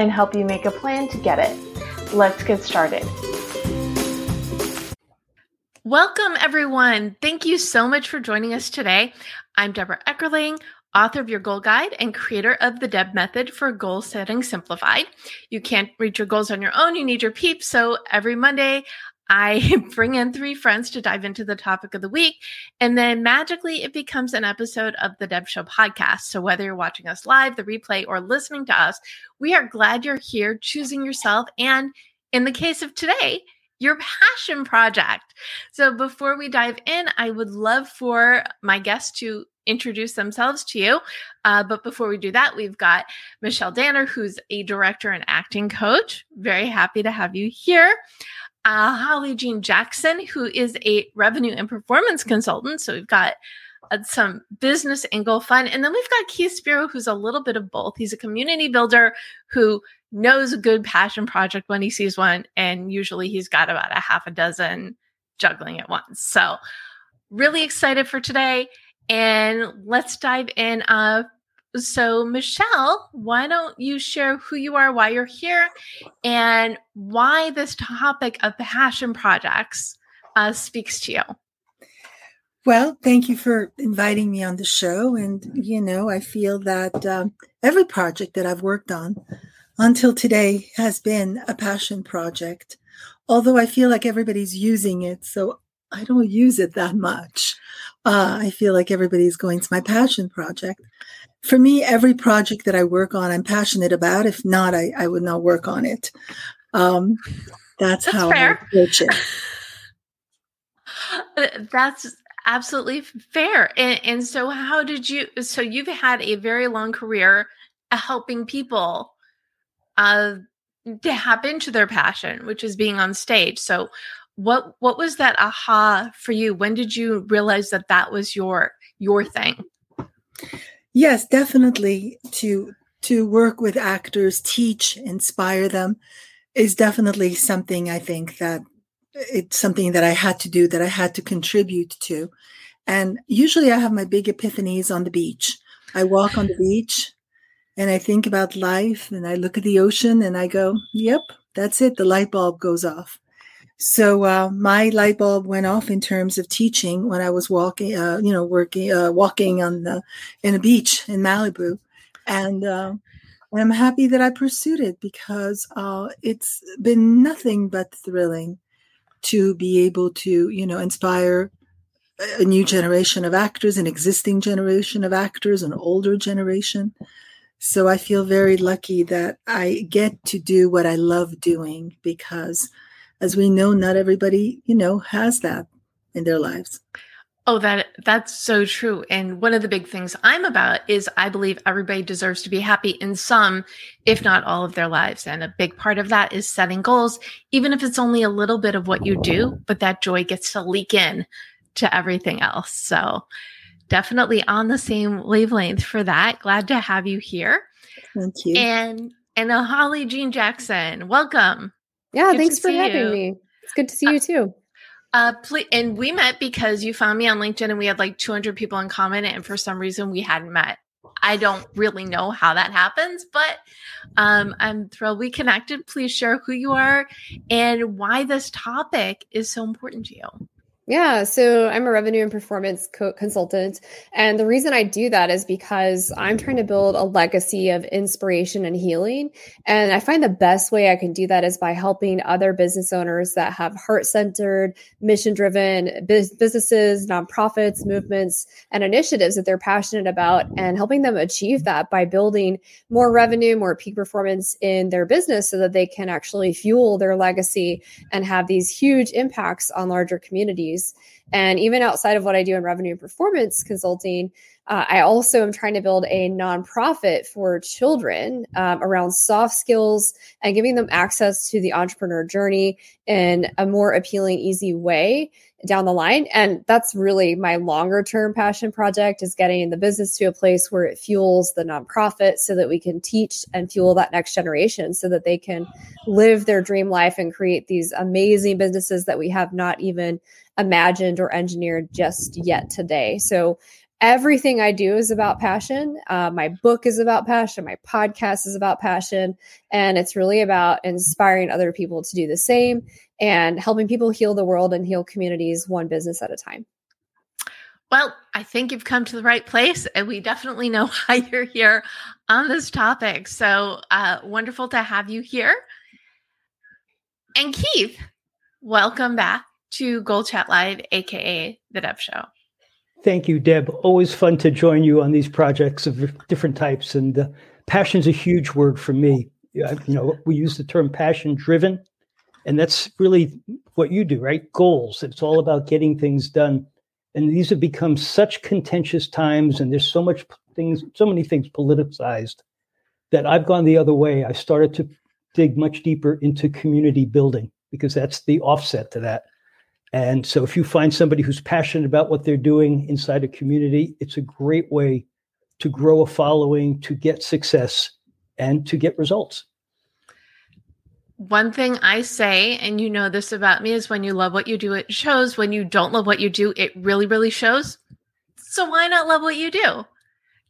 and help you make a plan to get it. Let's get started. Welcome, everyone. Thank you so much for joining us today. I'm Debra Eckerling, author of Your Goal Guide and creator of the Deb Method for Goal Setting Simplified. You can't reach your goals on your own, you need your peeps. So every Monday, I bring in three friends to dive into the topic of the week. And then magically, it becomes an episode of the Deb Show podcast. So whether you're watching us live, the replay, or listening to us, we are glad you're here choosing yourself. And in the case of today, your passion project. So before we dive in, I would love for my guests to introduce themselves to you. Uh, but before we do that, we've got Michelle Danner, who's a director and acting coach. Very happy to have you here uh, Holly Jean Jackson, who is a revenue and performance consultant. So we've got uh, some business angle fun. And then we've got Keith Spiro, who's a little bit of both. He's a community builder who knows a good passion project when he sees one. And usually he's got about a half a dozen juggling at once. So really excited for today. And let's dive in. Uh, so, Michelle, why don't you share who you are, why you're here, and why this topic of passion projects uh, speaks to you? Well, thank you for inviting me on the show. And, you know, I feel that um, every project that I've worked on until today has been a passion project, although I feel like everybody's using it. So I don't use it that much. Uh, I feel like everybody's going to my passion project for me, every project that I work on, I'm passionate about. If not, I, I would not work on it. Um, that's, that's, how fair. I approach it. Uh, that's absolutely fair. And, and so, how did you? So, you've had a very long career helping people uh, to tap into their passion, which is being on stage. So, what what was that aha for you? When did you realize that that was your your thing? Yes, definitely to to work with actors, teach, inspire them is definitely something I think that it's something that I had to do that I had to contribute to. And usually I have my big epiphanies on the beach. I walk on the beach and I think about life and I look at the ocean and I go, "Yep, that's it. The light bulb goes off." So uh, my light bulb went off in terms of teaching when I was walking, uh, you know, working, uh, walking on the in a beach in Malibu, and uh, I'm happy that I pursued it because uh, it's been nothing but thrilling to be able to, you know, inspire a new generation of actors, an existing generation of actors, an older generation. So I feel very lucky that I get to do what I love doing because as we know, not everybody, you know, has that in their lives. Oh, that that's so true. And one of the big things I'm about is I believe everybody deserves to be happy in some, if not all of their lives. And a big part of that is setting goals, even if it's only a little bit of what you do, but that joy gets to leak in to everything else. So definitely on the same wavelength for that. Glad to have you here. Thank you. And and Holly Jean Jackson, welcome. Yeah, good thanks for having you. me. It's good to see uh, you too. Uh, please, and we met because you found me on LinkedIn and we had like 200 people in common, and for some reason we hadn't met. I don't really know how that happens, but um, I'm thrilled we connected. Please share who you are and why this topic is so important to you. Yeah, so I'm a revenue and performance co- consultant. And the reason I do that is because I'm trying to build a legacy of inspiration and healing. And I find the best way I can do that is by helping other business owners that have heart centered, mission driven businesses, nonprofits, movements, and initiatives that they're passionate about and helping them achieve that by building more revenue, more peak performance in their business so that they can actually fuel their legacy and have these huge impacts on larger communities and even outside of what I do in revenue and performance consulting, uh, I also am trying to build a nonprofit for children um, around soft skills and giving them access to the entrepreneur journey in a more appealing, easy way down the line. And that's really my longer term passion project is getting the business to a place where it fuels the nonprofit so that we can teach and fuel that next generation so that they can live their dream life and create these amazing businesses that we have not even imagined or engineered just yet today. So everything I do is about passion. Uh, my book is about passion. My podcast is about passion. And it's really about inspiring other people to do the same and helping people heal the world and heal communities one business at a time. Well, I think you've come to the right place, and we definitely know why you're here on this topic. So uh, wonderful to have you here. And Keith, welcome back to Goal Chat Live, aka the Deb Show. Thank you, Deb. Always fun to join you on these projects of different types. And uh, passion is a huge word for me. You know, we use the term passion driven, and that's really what you do, right? Goals. It's all about getting things done. And these have become such contentious times, and there's so much things, so many things politicized that I've gone the other way. I started to dig much deeper into community building because that's the offset to that. And so if you find somebody who's passionate about what they're doing inside a community, it's a great way to grow a following, to get success, and to get results. One thing I say, and you know this about me, is when you love what you do, it shows. When you don't love what you do, it really, really shows. So why not love what you do?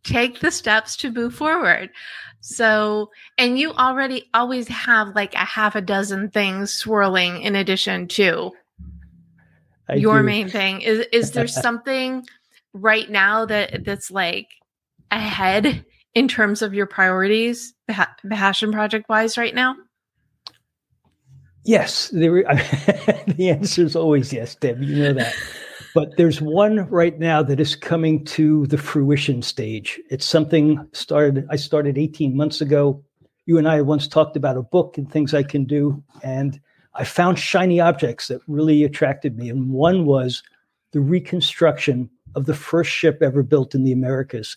Take the steps to move forward. So, and you already always have like a half a dozen things swirling in addition to I your do. main thing is is there something right now that that's like ahead in terms of your priorities the passion project wise right now yes there the answer is always yes deb you know that but there's one right now that is coming to the fruition stage it's something started i started 18 months ago you and i once talked about a book and things i can do and I found shiny objects that really attracted me. And one was the reconstruction of the first ship ever built in the Americas.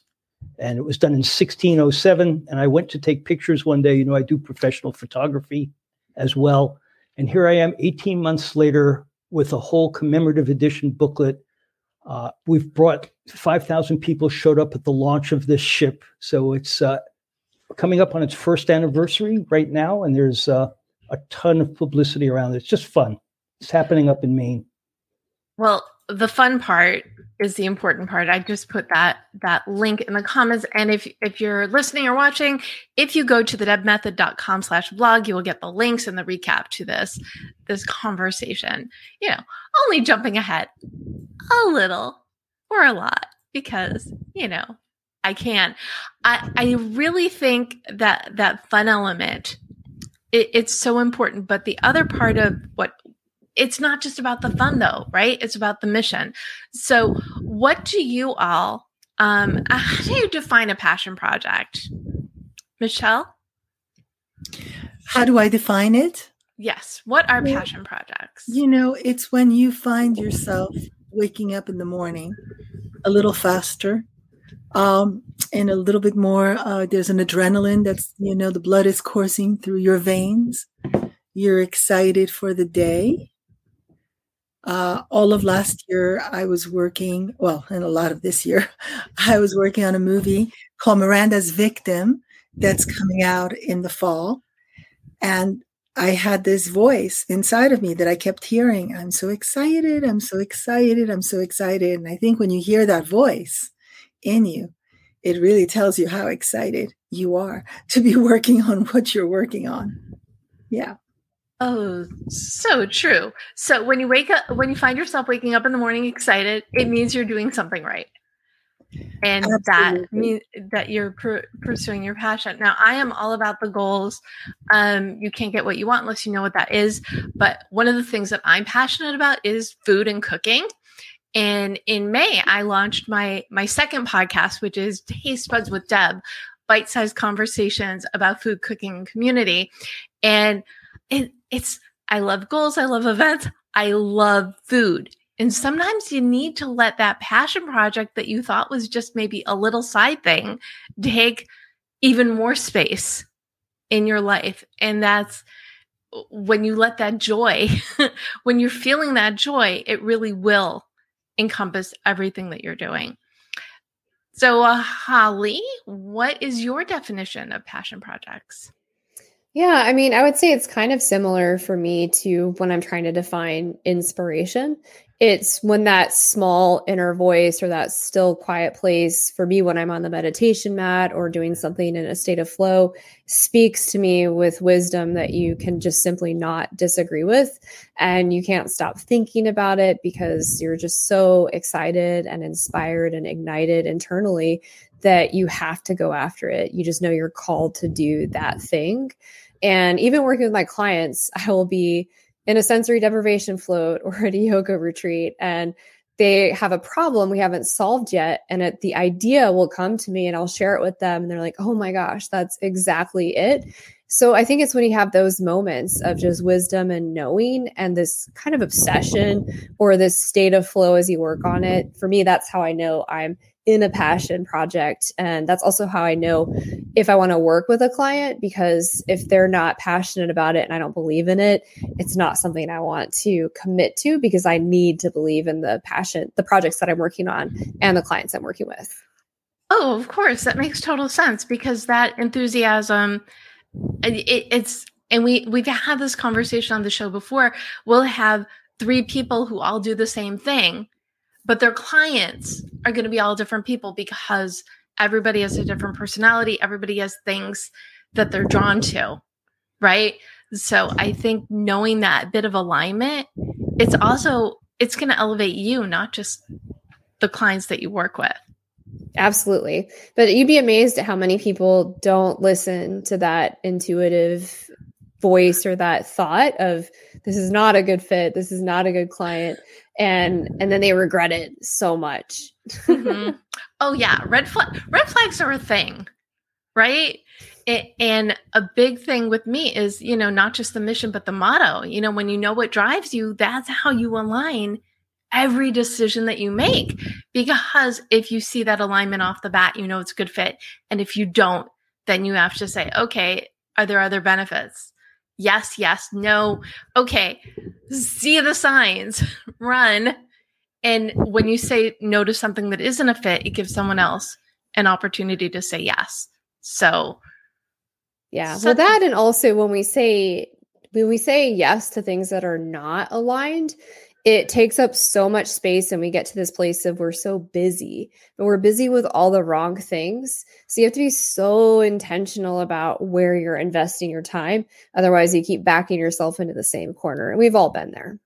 And it was done in 1607. And I went to take pictures one day. You know, I do professional photography as well. And here I am 18 months later with a whole commemorative edition booklet. Uh, we've brought 5,000 people showed up at the launch of this ship. So it's uh, coming up on its first anniversary right now. And there's uh, a ton of publicity around it. It's just fun. It's happening up in Maine. Well, the fun part is the important part. I just put that that link in the comments. And if if you're listening or watching, if you go to the debmethod.com slash blog, you will get the links and the recap to this this conversation. You know, only jumping ahead a little or a lot because, you know, I can. I I really think that that fun element it, it's so important. But the other part of what it's not just about the fun though, right? It's about the mission. So what do you all um how do you define a passion project? Michelle? How do I define it? Yes. What are well, passion projects? You know, it's when you find yourself waking up in the morning a little faster, um, and a little bit more. Uh, there's an adrenaline that's, you know, the blood is coursing through your veins. You're excited for the day. Uh, all of last year, I was working, well, and a lot of this year, I was working on a movie called Miranda's Victim that's coming out in the fall. And I had this voice inside of me that I kept hearing. I'm so excited. I'm so excited. I'm so excited. And I think when you hear that voice in you, it really tells you how excited you are to be working on what you're working on. Yeah. Oh, so true. So when you wake up, when you find yourself waking up in the morning excited, it means you're doing something right, and Absolutely. that means that you're pr- pursuing your passion. Now, I am all about the goals. Um, you can't get what you want unless you know what that is. But one of the things that I'm passionate about is food and cooking. And in May, I launched my my second podcast, which is Taste Buds with Deb, bite-sized conversations about food, cooking, and community. And it, it's I love goals, I love events, I love food. And sometimes you need to let that passion project that you thought was just maybe a little side thing take even more space in your life. And that's when you let that joy, when you're feeling that joy, it really will encompass everything that you're doing. So, uh, Holly, what is your definition of passion projects? Yeah, I mean, I would say it's kind of similar for me to when I'm trying to define inspiration. It's when that small inner voice or that still quiet place for me when I'm on the meditation mat or doing something in a state of flow speaks to me with wisdom that you can just simply not disagree with. And you can't stop thinking about it because you're just so excited and inspired and ignited internally that you have to go after it. You just know you're called to do that thing. And even working with my clients, I will be in a sensory deprivation float or at a yoga retreat and they have a problem we haven't solved yet and it, the idea will come to me and I'll share it with them and they're like, "Oh my gosh, that's exactly it." So I think it's when you have those moments of just wisdom and knowing and this kind of obsession or this state of flow as you work on it. For me, that's how I know I'm in a passion project. And that's also how I know if I want to work with a client, because if they're not passionate about it and I don't believe in it, it's not something I want to commit to because I need to believe in the passion, the projects that I'm working on and the clients I'm working with. Oh, of course. That makes total sense because that enthusiasm, it, it's, and we, we've had this conversation on the show before. We'll have three people who all do the same thing but their clients are going to be all different people because everybody has a different personality everybody has things that they're drawn to right? So i think knowing that bit of alignment it's also it's going to elevate you not just the clients that you work with. Absolutely. But you'd be amazed at how many people don't listen to that intuitive voice or that thought of this is not a good fit. This is not a good client and and then they regret it so much. mm-hmm. Oh yeah, red flag red flags are a thing, right? It, and a big thing with me is you know not just the mission but the motto. You know when you know what drives you, that's how you align every decision that you make. Because if you see that alignment off the bat, you know it's a good fit, and if you don't, then you have to say, okay, are there other benefits? Yes, yes, no. Okay, see the signs, run. And when you say no to something that isn't a fit, it gives someone else an opportunity to say yes. So, yeah, so- well, that and also when we say when we say yes to things that are not aligned, it takes up so much space and we get to this place of we're so busy but we're busy with all the wrong things. So you have to be so intentional about where you're investing your time. Otherwise you keep backing yourself into the same corner and we've all been there.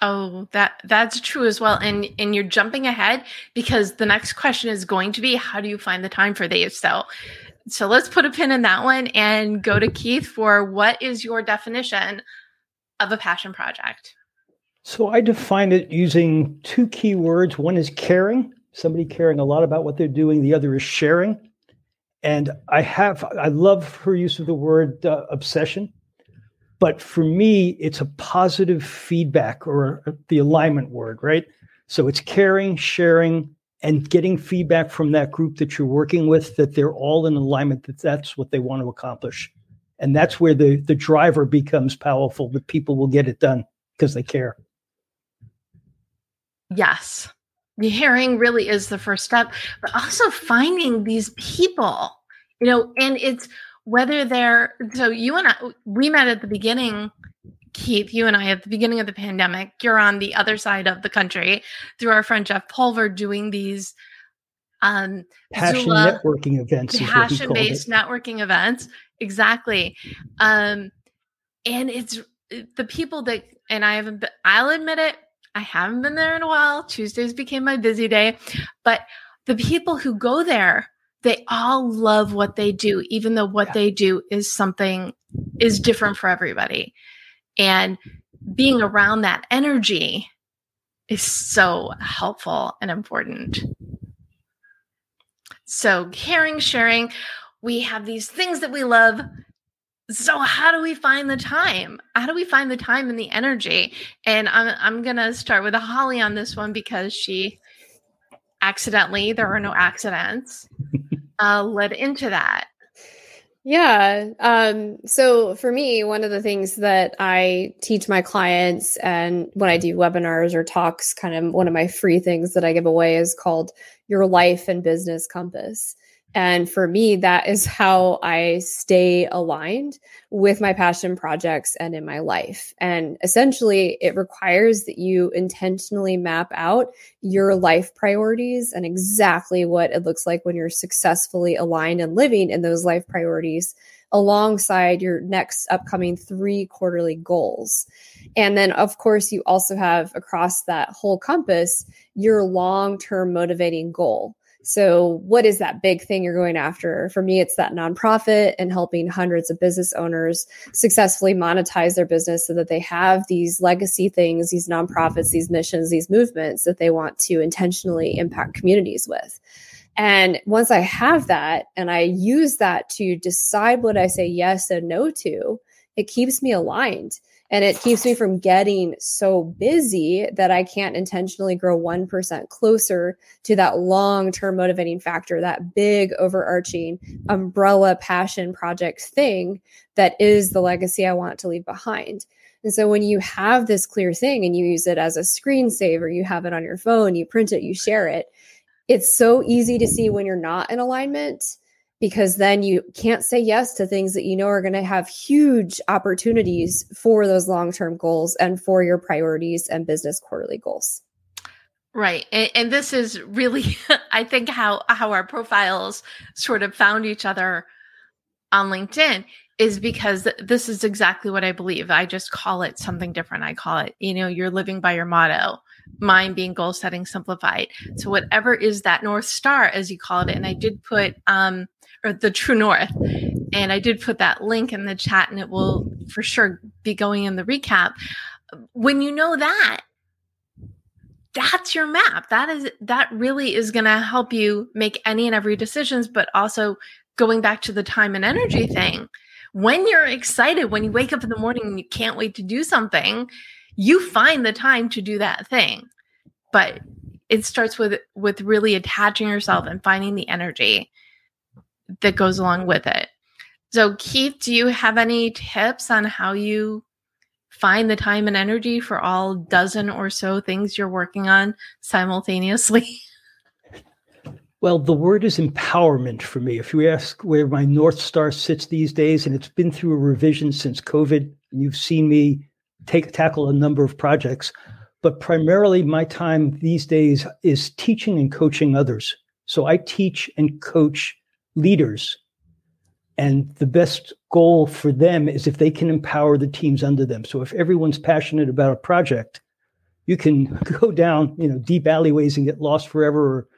Oh that that's true as well and and you're jumping ahead because the next question is going to be how do you find the time for these so so let's put a pin in that one and go to keith for what is your definition of a passion project so I define it using two key words. One is caring, somebody caring a lot about what they're doing. The other is sharing. And I have, I love her use of the word uh, obsession. But for me, it's a positive feedback or the alignment word, right? So it's caring, sharing, and getting feedback from that group that you're working with that they're all in alignment, that that's what they want to accomplish. And that's where the, the driver becomes powerful, that people will get it done because they care. Yes. The hearing really is the first step, but also finding these people, you know, and it's whether they're so you and I, we met at the beginning, Keith, you and I at the beginning of the pandemic. You're on the other side of the country through our friend Jeff Pulver doing these um passion Zula, networking events passion based networking events exactly um and it's the people that and I haven't been, I'll admit it, I haven't been there in a while. Tuesdays became my busy day, but the people who go there, they all love what they do, even though what yeah. they do is something is different for everybody. And being around that energy is so helpful and important. So, caring, sharing, we have these things that we love. So, how do we find the time? How do we find the time and the energy? And I'm, I'm going to start with a Holly on this one because she accidentally, there are no accidents, uh, led into that. Yeah. Um, so for me, one of the things that I teach my clients and when I do webinars or talks, kind of one of my free things that I give away is called your life and business compass. And for me, that is how I stay aligned with my passion projects and in my life. And essentially, it requires that you intentionally map out your life priorities and exactly what it looks like when you're successfully aligned and living in those life priorities alongside your next upcoming three quarterly goals. And then, of course, you also have across that whole compass your long term motivating goal. So, what is that big thing you're going after? For me, it's that nonprofit and helping hundreds of business owners successfully monetize their business so that they have these legacy things, these nonprofits, these missions, these movements that they want to intentionally impact communities with. And once I have that and I use that to decide what I say yes and no to, it keeps me aligned and it keeps me from getting so busy that I can't intentionally grow 1% closer to that long term motivating factor, that big overarching umbrella passion project thing that is the legacy I want to leave behind. And so when you have this clear thing and you use it as a screensaver, you have it on your phone, you print it, you share it, it's so easy to see when you're not in alignment because then you can't say yes to things that you know are going to have huge opportunities for those long-term goals and for your priorities and business quarterly goals. Right and, and this is really i think how how our profiles sort of found each other on linkedin is because this is exactly what i believe. I just call it something different. I call it you know you're living by your motto mine being goal setting simplified. So whatever is that north star as you call it and i did put um or the True North. And I did put that link in the chat and it will for sure be going in the recap. When you know that, that's your map. That is that really is going to help you make any and every decisions, but also going back to the time and energy thing. When you're excited, when you wake up in the morning and you can't wait to do something, you find the time to do that thing. But it starts with with really attaching yourself and finding the energy that goes along with it. So, Keith, do you have any tips on how you find the time and energy for all dozen or so things you're working on simultaneously? Well, the word is empowerment for me. If you ask where my North Star sits these days, and it's been through a revision since COVID, and you've seen me take tackle a number of projects, but primarily my time these days is teaching and coaching others. So I teach and coach leaders. And the best goal for them is if they can empower the teams under them. So if everyone's passionate about a project, you can go down, you know, deep alleyways and get lost forever or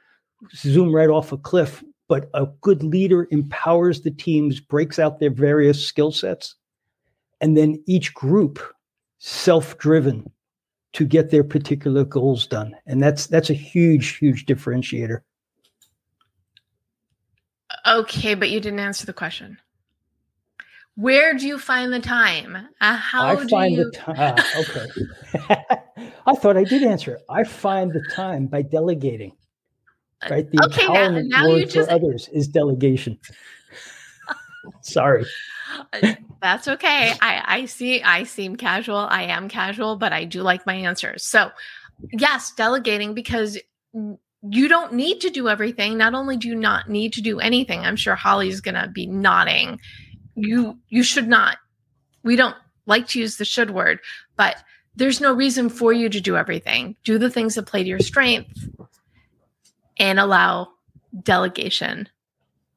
zoom right off a cliff. But a good leader empowers the teams, breaks out their various skill sets, and then each group self-driven to get their particular goals done. And that's that's a huge, huge differentiator. Okay, but you didn't answer the question. Where do you find the time? Uh, how I find you... the time. Uh, okay. I thought I did answer. I find the time by delegating. Uh, right. The okay, empowerment now, now word just... for others is delegation. Sorry. Uh, that's okay. I, I see. I seem casual. I am casual, but I do like my answers. So, yes, delegating because you don't need to do everything. Not only do you not need to do anything, I'm sure Holly's going to be nodding. You you should not. We don't like to use the should word, but there's no reason for you to do everything. Do the things that play to your strength and allow delegation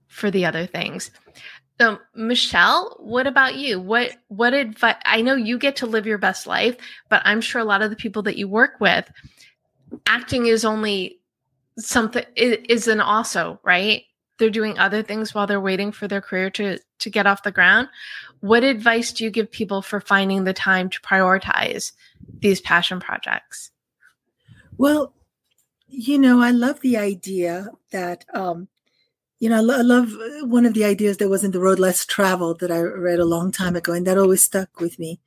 for the other things. So, Michelle, what about you? What what advice? I know you get to live your best life, but I'm sure a lot of the people that you work with, acting is only something is an also right. They're doing other things while they're waiting for their career to to get off the ground. What advice do you give people for finding the time to prioritize these passion projects? Well, you know, I love the idea that um, you know, I, lo- I, love uh, one of the ideas that was in The Road Less Traveled that I read a long time ago, and that always stuck with me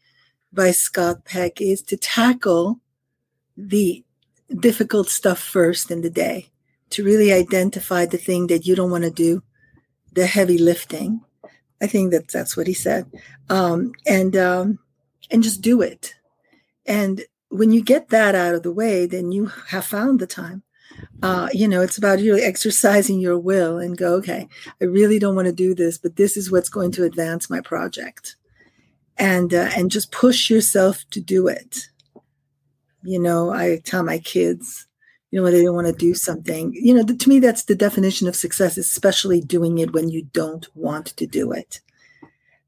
by Scott Peck is to tackle the difficult stuff first in the day, to really identify the thing that you don't want to do, the heavy lifting. I think that that's what he said. Um, and, um, and just do it. And when you get that out of the way, then you have found the time uh, you know, it's about really exercising your will and go, okay, I really don't want to do this, but this is what's going to advance my project, and uh, and just push yourself to do it. You know, I tell my kids, you know, when they don't want to do something, you know, to me that's the definition of success, especially doing it when you don't want to do it.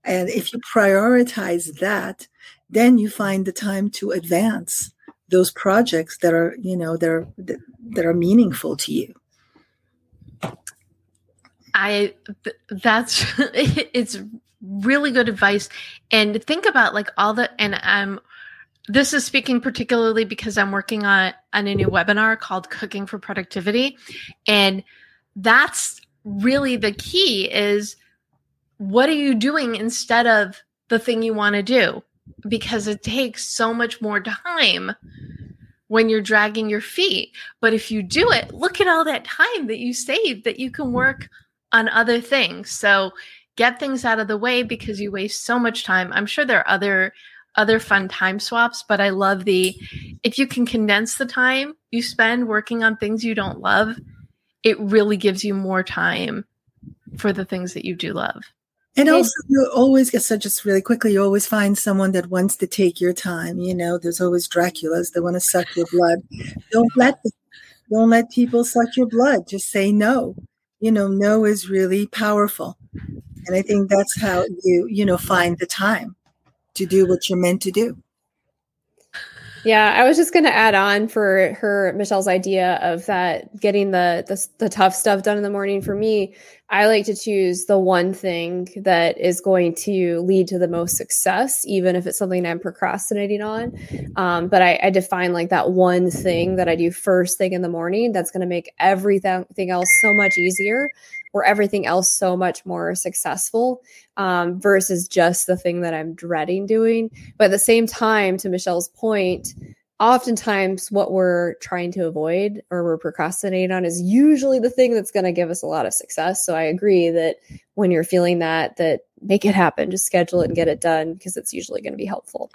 And if you prioritize that, then you find the time to advance those projects that are you know that are that are meaningful to you. I that's it's really good advice. And think about like all the and i'm this is speaking particularly because i'm working on on a new webinar called cooking for productivity and that's really the key is what are you doing instead of the thing you want to do because it takes so much more time when you're dragging your feet. But if you do it, look at all that time that you save that you can work on other things. So get things out of the way because you waste so much time. I'm sure there are other other fun time swaps, but I love the if you can condense the time you spend working on things you don't love, it really gives you more time for the things that you do love. And also, you always get so just really quickly, you always find someone that wants to take your time. You know, there's always Draculas that want to suck your blood. Don't let them, don't let people suck your blood. Just say no. You know, no is really powerful, and I think that's how you you know find the time to do what you're meant to do. Yeah, I was just going to add on for her Michelle's idea of that getting the, the the tough stuff done in the morning. For me, I like to choose the one thing that is going to lead to the most success, even if it's something I'm procrastinating on. Um, but I, I define like that one thing that I do first thing in the morning that's going to make everything else so much easier or everything else so much more successful um, versus just the thing that I'm dreading doing. But at the same time, to Michelle's point, oftentimes what we're trying to avoid or we're procrastinating on is usually the thing that's going to give us a lot of success. So I agree that when you're feeling that, that make it happen, just schedule it and get it done because it's usually going to be helpful.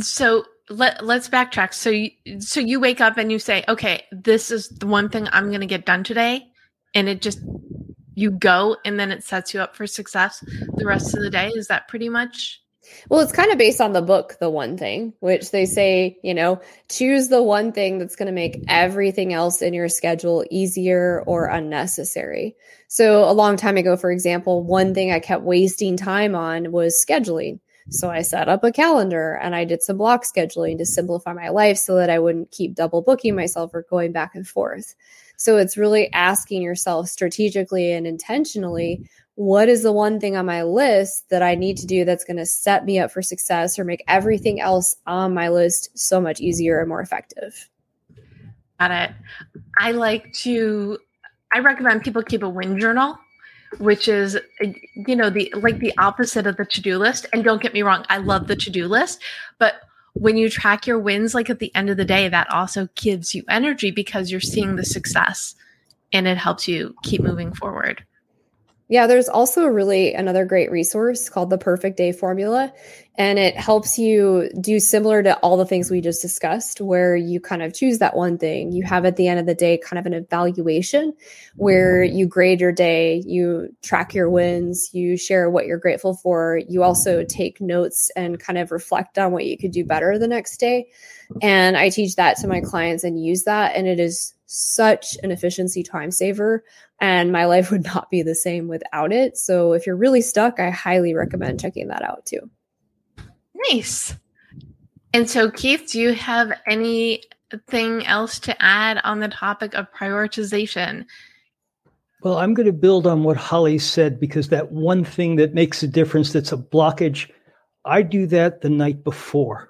So let let's backtrack. So you, so you wake up and you say, okay, this is the one thing I'm going to get done today and it just you go and then it sets you up for success the rest of the day. Is that pretty much? Well it's kind of based on the book the one thing which they say you know choose the one thing that's going to make everything else in your schedule easier or unnecessary. So a long time ago for example one thing i kept wasting time on was scheduling. So I set up a calendar and I did some block scheduling to simplify my life so that I wouldn't keep double booking myself or going back and forth. So it's really asking yourself strategically and intentionally what is the one thing on my list that I need to do that's going to set me up for success or make everything else on my list so much easier and more effective. Got it. I like to, I recommend people keep a win journal which is you know the like the opposite of the to-do list and don't get me wrong i love the to-do list but when you track your wins, like at the end of the day, that also gives you energy because you're seeing the success and it helps you keep moving forward. Yeah, there's also really another great resource called the Perfect Day Formula. And it helps you do similar to all the things we just discussed, where you kind of choose that one thing. You have at the end of the day kind of an evaluation where you grade your day, you track your wins, you share what you're grateful for. You also take notes and kind of reflect on what you could do better the next day. And I teach that to my clients and use that. And it is such an efficiency time saver. And my life would not be the same without it. So if you're really stuck, I highly recommend checking that out too. Nice. And so, Keith, do you have anything else to add on the topic of prioritization? Well, I'm going to build on what Holly said because that one thing that makes a difference that's a blockage, I do that the night before.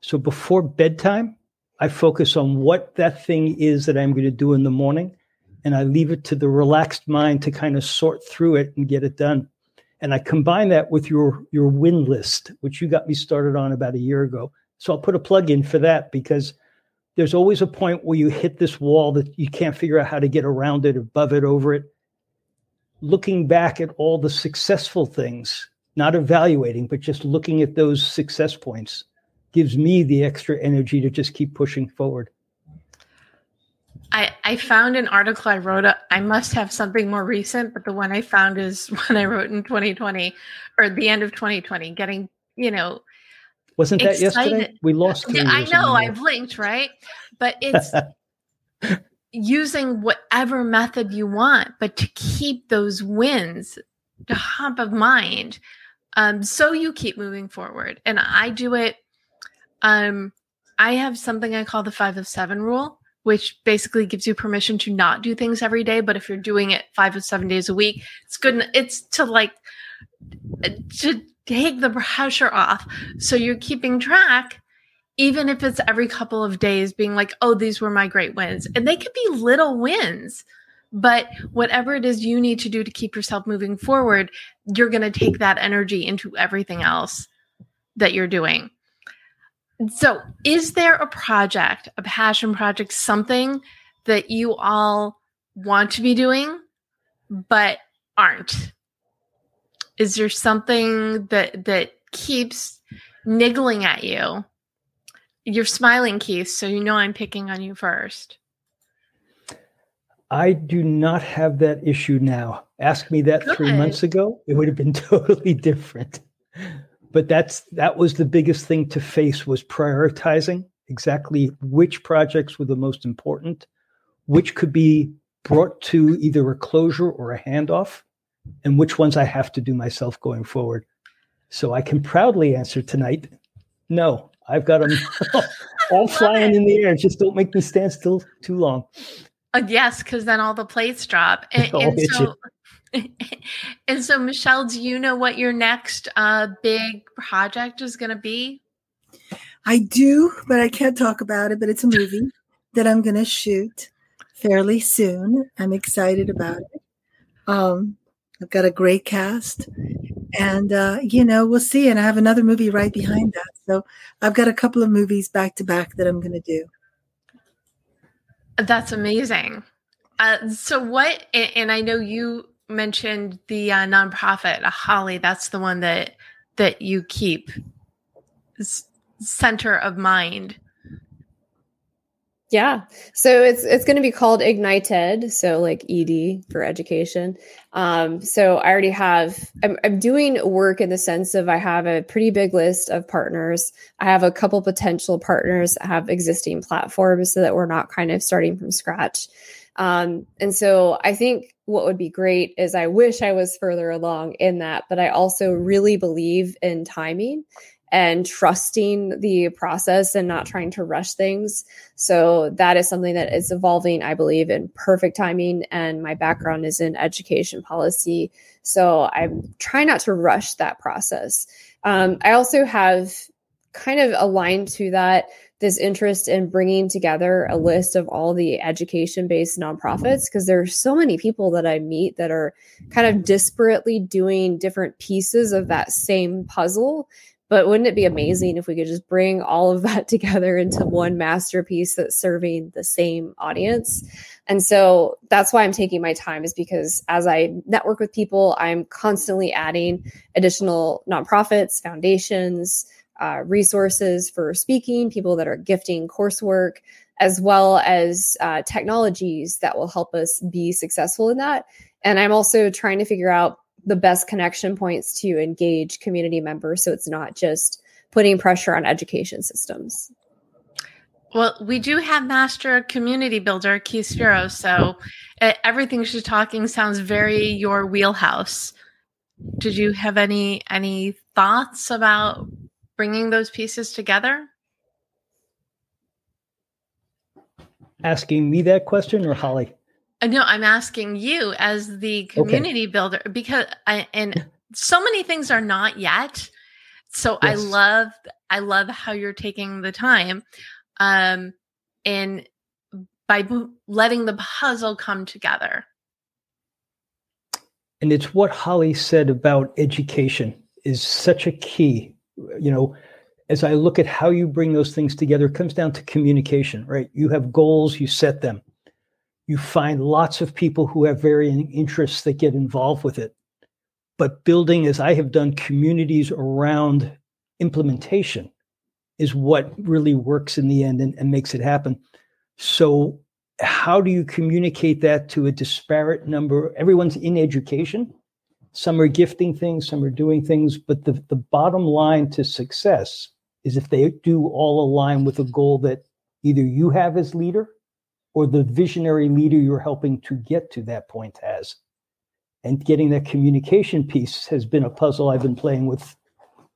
So before bedtime, I focus on what that thing is that I'm going to do in the morning, and I leave it to the relaxed mind to kind of sort through it and get it done and I combine that with your your win list, which you got me started on about a year ago. So I'll put a plug in for that because there's always a point where you hit this wall that you can't figure out how to get around it, above it, over it. Looking back at all the successful things, not evaluating, but just looking at those success points gives me the extra energy to just keep pushing forward. I, I found an article I wrote. I must have something more recent, but the one I found is one I wrote in 2020 or the end of 2020. Getting you know, wasn't that excited. yesterday? We lost. I know. I blinked right, but it's using whatever method you want, but to keep those wins top of mind, um, so you keep moving forward. And I do it. Um, I have something I call the five of seven rule which basically gives you permission to not do things every day. But if you're doing it five or seven days a week, it's good. It's to like to take the pressure off. So you're keeping track, even if it's every couple of days, being like, oh, these were my great wins. And they could be little wins. But whatever it is you need to do to keep yourself moving forward, you're going to take that energy into everything else that you're doing. So, is there a project, a passion project, something that you all want to be doing but aren't? Is there something that that keeps niggling at you? You're smiling, Keith, so you know I'm picking on you first. I do not have that issue now. Ask me that Good. three months ago, it would have been totally different but that's that was the biggest thing to face was prioritizing exactly which projects were the most important which could be brought to either a closure or a handoff and which ones i have to do myself going forward. So i can proudly answer tonight no i've got them all flying in the air. Just don't make me stand still too long. Uh, yes because then all the plates drop. And, and so and so, Michelle, do you know what your next uh, big project is going to be? I do, but I can't talk about it. But it's a movie that I'm going to shoot fairly soon. I'm excited about it. Um, I've got a great cast, and uh, you know we'll see. And I have another movie right behind that, so I've got a couple of movies back to back that I'm going to do. That's amazing. Uh, so what? And I know you mentioned the uh, nonprofit Holly. That's the one that that you keep center of mind. Yeah. So it's it's going to be called Ignited, so like ED for education. Um, so I already have I'm, I'm doing work in the sense of I have a pretty big list of partners. I have a couple potential partners I have existing platforms so that we're not kind of starting from scratch. Um, and so I think what would be great is I wish I was further along in that, but I also really believe in timing and trusting the process and not trying to rush things. So that is something that is evolving, I believe, in perfect timing. And my background is in education policy. So I'm trying not to rush that process. Um, I also have kind of aligned to that this interest in bringing together a list of all the education based nonprofits because there are so many people that I meet that are kind of disparately doing different pieces of that same puzzle But wouldn't it be amazing if we could just bring all of that together into one masterpiece that's serving the same audience? And so that's why I'm taking my time, is because as I network with people, I'm constantly adding additional nonprofits, foundations, uh, resources for speaking, people that are gifting coursework, as well as uh, technologies that will help us be successful in that. And I'm also trying to figure out the best connection points to engage community members so it's not just putting pressure on education systems. Well, we do have master community builder Keith Spiro, so everything she's talking sounds very your wheelhouse. Did you have any any thoughts about bringing those pieces together? Asking me that question or Holly? Uh, no, I'm asking you as the community okay. builder because I and so many things are not yet. So yes. I love I love how you're taking the time um and by letting the puzzle come together. And it's what Holly said about education is such a key. You know, as I look at how you bring those things together, it comes down to communication, right? You have goals, you set them you find lots of people who have varying interests that get involved with it. But building, as I have done, communities around implementation is what really works in the end and, and makes it happen. So, how do you communicate that to a disparate number? Everyone's in education. Some are gifting things, some are doing things, but the, the bottom line to success is if they do all align with a goal that either you have as leader or the visionary leader you're helping to get to that point has. And getting that communication piece has been a puzzle I've been playing with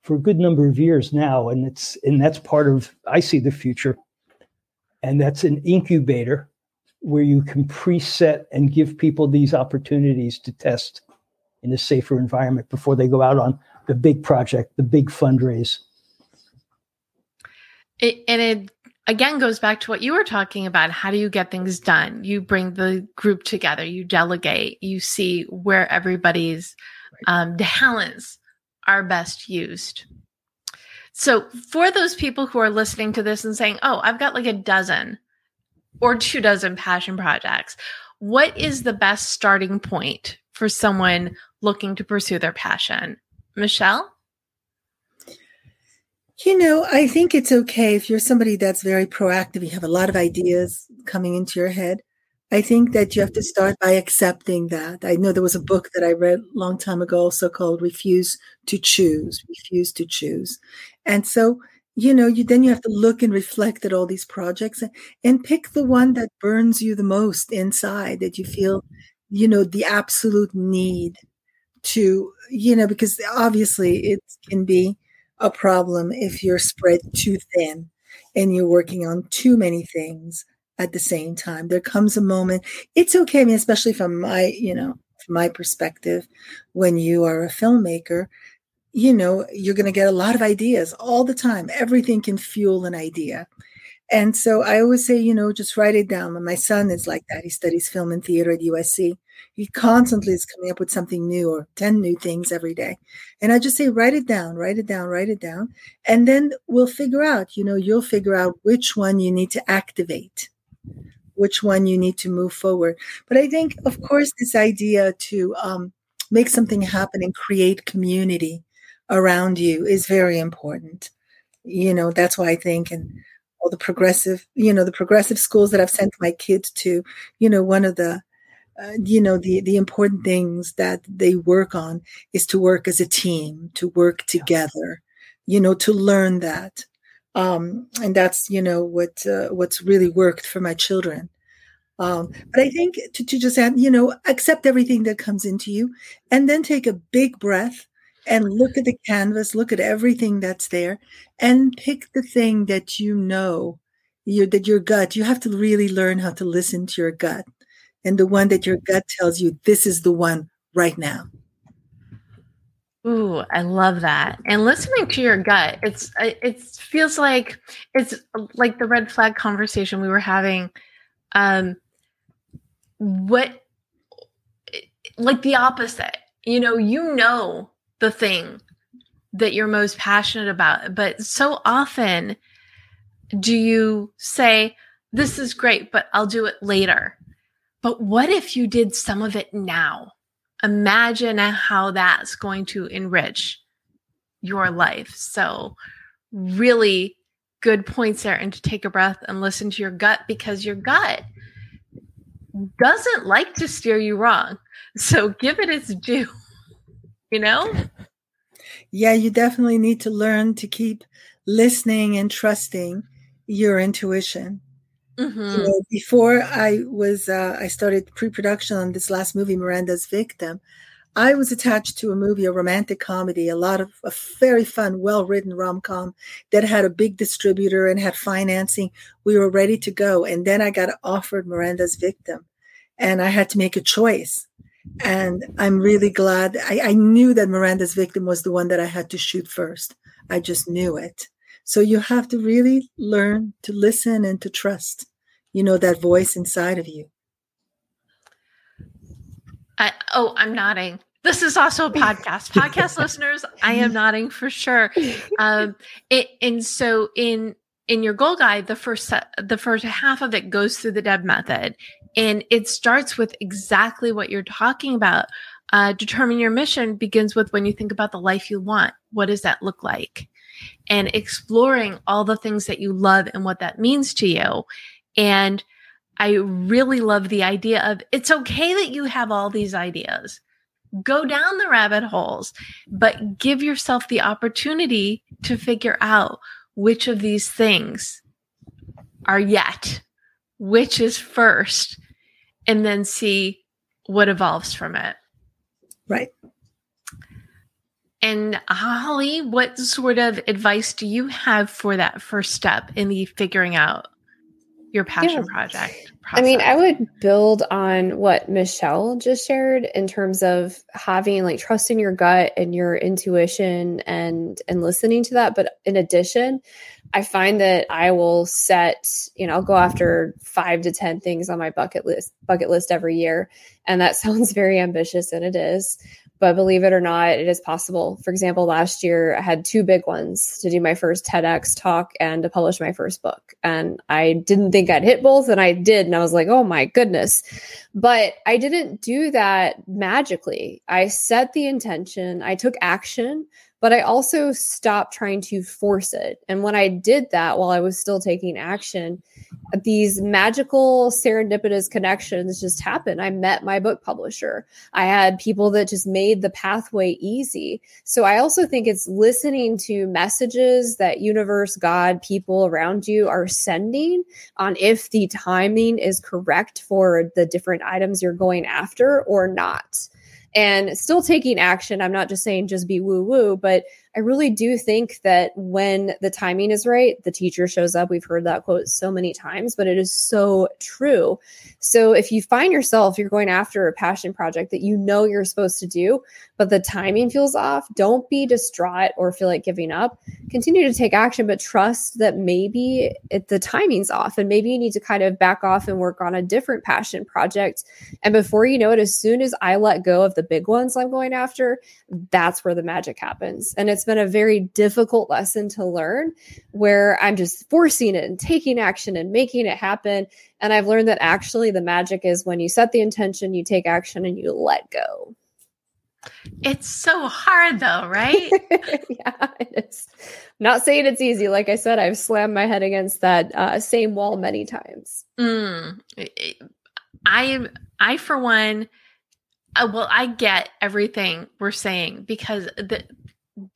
for a good number of years now. And it's and that's part of I see the future. And that's an incubator where you can preset and give people these opportunities to test in a safer environment before they go out on the big project, the big fundraise. It, and it again goes back to what you were talking about. How do you get things done? You bring the group together, you delegate, you see where everybody's um, talents are best used. So, for those people who are listening to this and saying, Oh, I've got like a dozen or two dozen passion projects, what is the best starting point for someone looking to pursue their passion? Michelle? You know, I think it's okay if you're somebody that's very proactive, you have a lot of ideas coming into your head. I think that you have to start by accepting that. I know there was a book that I read a long time ago also called Refuse to Choose, Refuse to Choose. And so, you know, you then you have to look and reflect at all these projects and, and pick the one that burns you the most inside that you feel, you know, the absolute need to, you know, because obviously it can be a problem if you're spread too thin and you're working on too many things at the same time. There comes a moment, it's okay, I mean, especially from my, you know, from my perspective, when you are a filmmaker, you know, you're going to get a lot of ideas all the time. Everything can fuel an idea. And so I always say, you know, just write it down. My son is like that. He studies film and theater at USC. He constantly is coming up with something new or 10 new things every day. And I just say, write it down, write it down, write it down. And then we'll figure out, you know, you'll figure out which one you need to activate, which one you need to move forward. But I think, of course, this idea to um, make something happen and create community around you is very important. You know, that's why I think, and all the progressive, you know, the progressive schools that I've sent my kids to, you know, one of the, uh, you know, the the important things that they work on is to work as a team, to work together, you know, to learn that, um, and that's you know what uh, what's really worked for my children. Um, but I think to, to just add, you know, accept everything that comes into you, and then take a big breath and look at the canvas, look at everything that's there, and pick the thing that you know, that your gut, you have to really learn how to listen to your gut. And the one that your gut tells you, this is the one right now. Ooh, I love that. And listening to your gut, it's it feels like it's like the red flag conversation we were having. Um, what, like the opposite. You know, you know the thing that you're most passionate about. But so often, do you say, This is great, but I'll do it later? But what if you did some of it now? Imagine how that's going to enrich your life. So, really good points there. And to take a breath and listen to your gut because your gut doesn't like to steer you wrong. So, give it its due, you know? Yeah, you definitely need to learn to keep listening and trusting your intuition. Mm-hmm. You know, before I was, uh, I started pre-production on this last movie, Miranda's Victim. I was attached to a movie, a romantic comedy, a lot of a very fun, well-written rom-com that had a big distributor and had financing. We were ready to go, and then I got offered Miranda's Victim, and I had to make a choice. And I'm really glad. I, I knew that Miranda's Victim was the one that I had to shoot first. I just knew it. So you have to really learn to listen and to trust, you know, that voice inside of you. I, oh, I'm nodding. This is also a podcast. podcast listeners, I am nodding for sure. Um, it, and so in in your goal guide, the first set, the first half of it goes through the Deb method, and it starts with exactly what you're talking about. Uh, determine your mission begins with when you think about the life you want. What does that look like? and exploring all the things that you love and what that means to you. And I really love the idea of it's okay that you have all these ideas. Go down the rabbit holes, but give yourself the opportunity to figure out which of these things are yet, which is first, and then see what evolves from it. Right. And Holly, what sort of advice do you have for that first step in the figuring out your passion yeah. project? Process? I mean, I would build on what Michelle just shared in terms of having like trust in your gut and your intuition and and listening to that. But in addition, I find that I will set, you know, I'll go after five to 10 things on my bucket list, bucket list every year. And that sounds very ambitious and it is. But believe it or not, it is possible. For example, last year I had two big ones to do my first TEDx talk and to publish my first book. And I didn't think I'd hit both, and I did. And I was like, oh my goodness. But I didn't do that magically. I set the intention, I took action, but I also stopped trying to force it. And when I did that while I was still taking action, these magical serendipitous connections just happened. I met my book publisher. I had people that just made the pathway easy. So I also think it's listening to messages that universe, God, people around you are sending on if the timing is correct for the different items you're going after or not and still taking action. I'm not just saying just be woo woo, but I really do think that when the timing is right, the teacher shows up. We've heard that quote so many times, but it is so true. So if you find yourself, you're going after a passion project that you know you're supposed to do, but the timing feels off, don't be distraught or feel like giving up. Continue to take action, but trust that maybe it, the timing's off and maybe you need to kind of back off and work on a different passion project. And before you know it, as soon as I let go of the big ones I'm going after, that's where the magic happens. And it's it's been a very difficult lesson to learn where I'm just forcing it and taking action and making it happen. And I've learned that actually the magic is when you set the intention, you take action, and you let go. It's so hard though, right? yeah, it's not saying it's easy. Like I said, I've slammed my head against that uh, same wall many times. Mm. I, I for one, uh, well, I get everything we're saying because the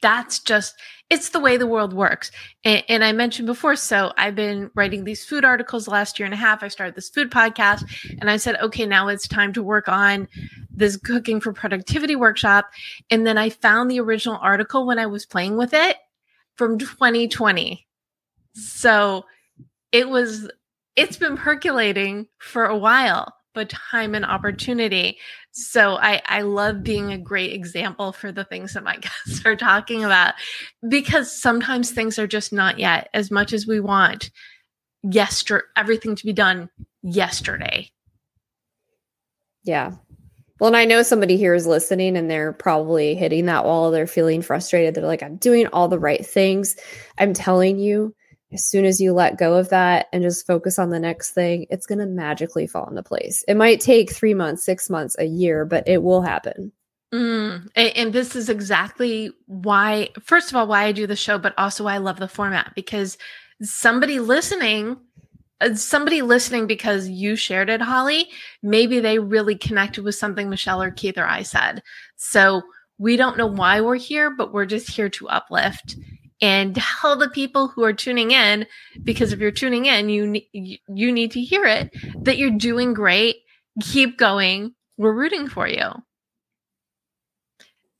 that's just it's the way the world works. And, and, i mentioned before so i've been writing these food articles last year and a half. I started this food podcast and i said okay now it's time to work on this cooking for productivity workshop. And then i found the original article when i was playing with it from 2020 so it was it's been percolating for a while but time and opportunity. So I, I love being a great example for the things that my guests are talking about because sometimes things are just not yet as much as we want yesterday everything to be done yesterday. Yeah. Well, and I know somebody here is listening and they're probably hitting that wall. They're feeling frustrated. They're like, I'm doing all the right things. I'm telling you, as soon as you let go of that and just focus on the next thing, it's going to magically fall into place. It might take three months, six months, a year, but it will happen. Mm, and, and this is exactly why, first of all, why I do the show, but also why I love the format because somebody listening uh, somebody listening because you shared it, Holly, maybe they really connected with something Michelle or Keith or I said. So we don't know why we're here, but we're just here to uplift and tell the people who are tuning in because if you're tuning in, you you need to hear it that you're doing great. Keep going. We're rooting for you.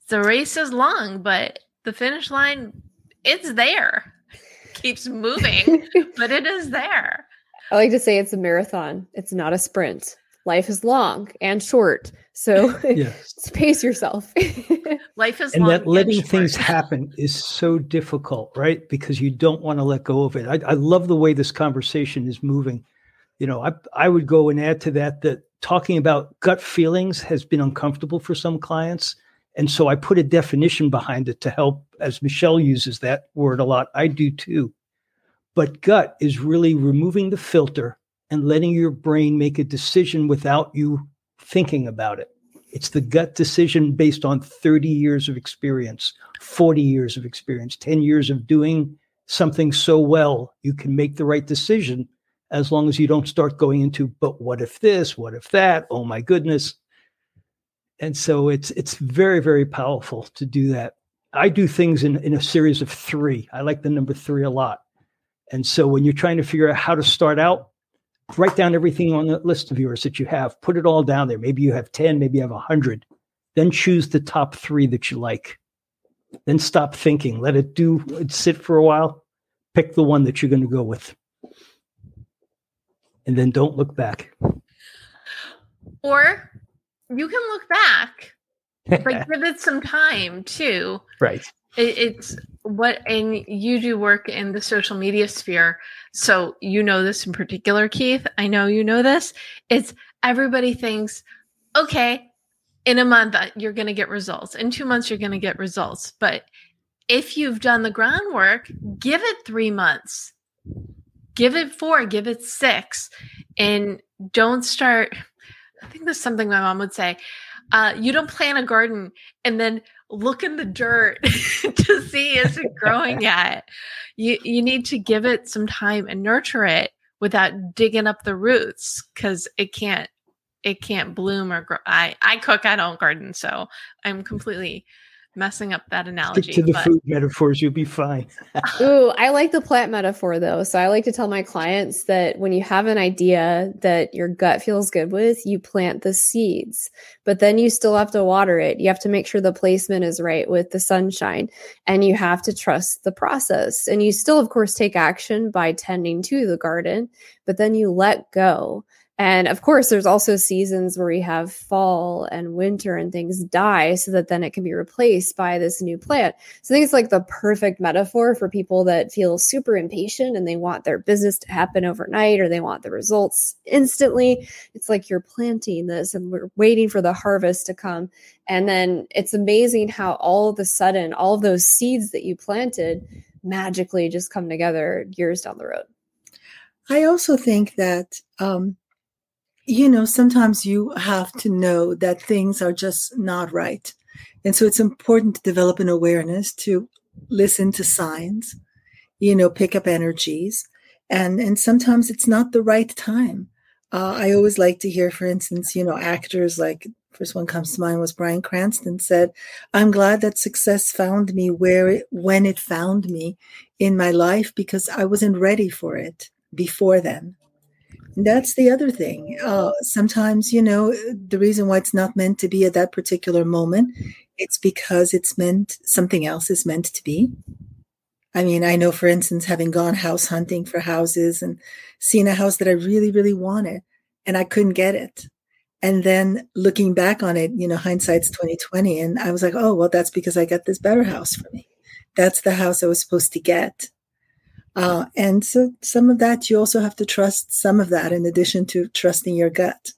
The race is long, but the finish line it's there. Keeps moving, but it is there. I like to say it's a marathon. It's not a sprint. Life is long and short. So yes. pace yourself. Life is and that letting and things happen is so difficult, right? Because you don't want to let go of it. I, I love the way this conversation is moving. You know, I I would go and add to that that talking about gut feelings has been uncomfortable for some clients. And so I put a definition behind it to help, as Michelle uses that word a lot. I do too. But gut is really removing the filter and letting your brain make a decision without you thinking about it. It's the gut decision based on 30 years of experience, 40 years of experience, 10 years of doing something so well, you can make the right decision as long as you don't start going into, but what if this, what if that? Oh my goodness. And so it's it's very, very powerful to do that. I do things in, in a series of three. I like the number three a lot. And so when you're trying to figure out how to start out, write down everything on the list of yours that you have, put it all down there. Maybe you have 10, maybe you have 100. Then choose the top three that you like. Then stop thinking, let it do, sit for a while, pick the one that you're going to go with. And then don't look back. Or you can look back, but give it some time too. Right. It, it's what and you do work in the social media sphere so you know this in particular keith. I know you know this. It's everybody thinks okay in a month uh, you're going to get results. In two months you're going to get results. But if you've done the groundwork give it three months. Give it four give it six and don't start i think there's something my mom would say uh, you don't plant a garden and then look in the dirt to see is it growing yet. You you need to give it some time and nurture it without digging up the roots because it can't it can't bloom or grow. I I cook, I don't garden, so I'm completely messing up that analogy. Stick to the but... food metaphors, you'll be fine. Ooh, I like the plant metaphor though. So I like to tell my clients that when you have an idea that your gut feels good with, you plant the seeds, but then you still have to water it. You have to make sure the placement is right with the sunshine and you have to trust the process. And you still, of course, take action by tending to the garden, but then you let go and of course, there's also seasons where we have fall and winter and things die so that then it can be replaced by this new plant. So I think it's like the perfect metaphor for people that feel super impatient and they want their business to happen overnight or they want the results instantly. It's like you're planting this and we're waiting for the harvest to come. And then it's amazing how all of a sudden, all of those seeds that you planted magically just come together years down the road. I also think that um, you know, sometimes you have to know that things are just not right. And so it's important to develop an awareness to listen to signs, you know, pick up energies. And, and sometimes it's not the right time. Uh, I always like to hear, for instance, you know, actors like first one comes to mind was Bryan Cranston said, "I'm glad that success found me where it when it found me in my life because I wasn't ready for it before then." That's the other thing. Uh, sometimes, you know, the reason why it's not meant to be at that particular moment, it's because it's meant something else is meant to be. I mean, I know, for instance, having gone house hunting for houses and seen a house that I really, really wanted, and I couldn't get it. And then looking back on it, you know, hindsight's twenty twenty, and I was like, oh, well, that's because I got this better house for me. That's the house I was supposed to get uh, and so some of that, you also have to trust some of that in addition to trusting your gut.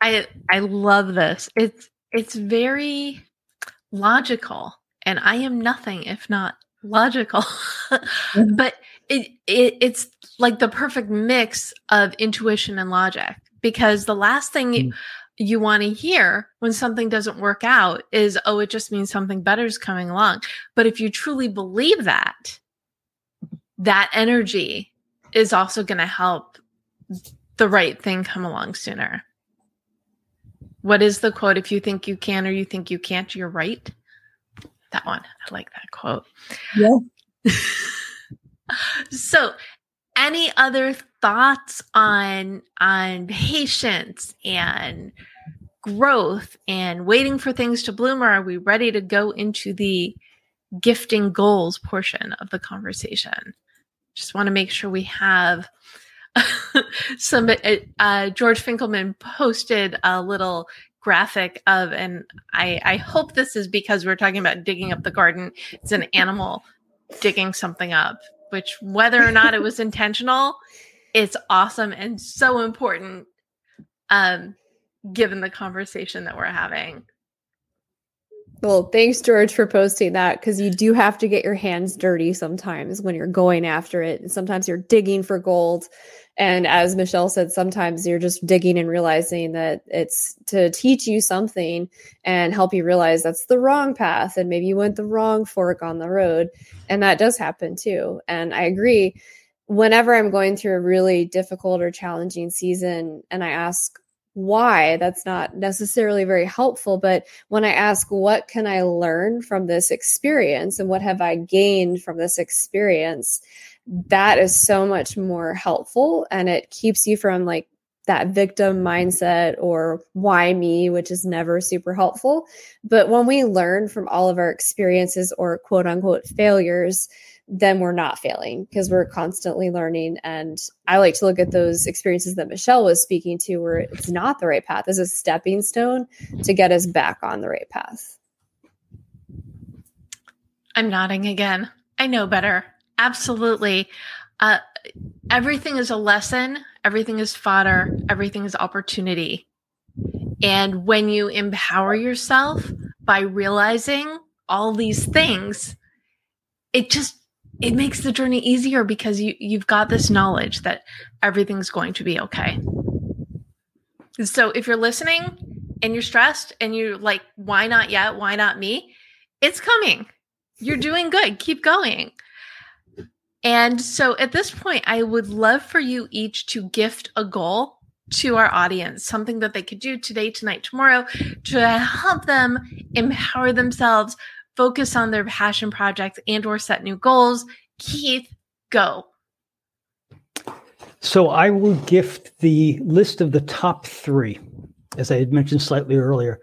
I I love this. It's it's very logical, and I am nothing if not logical. Mm-hmm. but it, it it's like the perfect mix of intuition and logic because the last thing you, Mm. You want to hear when something doesn't work out is oh it just means something better is coming along. But if you truly believe that, that energy is also going to help the right thing come along sooner. What is the quote? If you think you can or you think you can't, you're right. That one. I like that quote. Yeah. So, any other thoughts on on patience and growth and waiting for things to bloom or are we ready to go into the gifting goals portion of the conversation? Just want to make sure we have some uh, George Finkelman posted a little graphic of and I I hope this is because we're talking about digging up the garden. It's an animal digging something up, which whether or not it was intentional, it's awesome and so important um given the conversation that we're having. Well, thanks, George, for posting that because you do have to get your hands dirty sometimes when you're going after it. And sometimes you're digging for gold. And as Michelle said, sometimes you're just digging and realizing that it's to teach you something and help you realize that's the wrong path. And maybe you went the wrong fork on the road. And that does happen too. And I agree. Whenever I'm going through a really difficult or challenging season and I ask, why that's not necessarily very helpful but when i ask what can i learn from this experience and what have i gained from this experience that is so much more helpful and it keeps you from like that victim mindset or why me which is never super helpful but when we learn from all of our experiences or quote unquote failures then we're not failing because we're constantly learning. And I like to look at those experiences that Michelle was speaking to where it's not the right path as a stepping stone to get us back on the right path. I'm nodding again. I know better. Absolutely. Uh, everything is a lesson, everything is fodder, everything is opportunity. And when you empower yourself by realizing all these things, it just it makes the journey easier because you you've got this knowledge that everything's going to be okay. So if you're listening and you're stressed and you're like why not yet? Why not me? It's coming. You're doing good. Keep going. And so at this point I would love for you each to gift a goal to our audience, something that they could do today, tonight, tomorrow to help them empower themselves focus on their passion projects and or set new goals keith go So I will gift the list of the top three, as I had mentioned slightly earlier.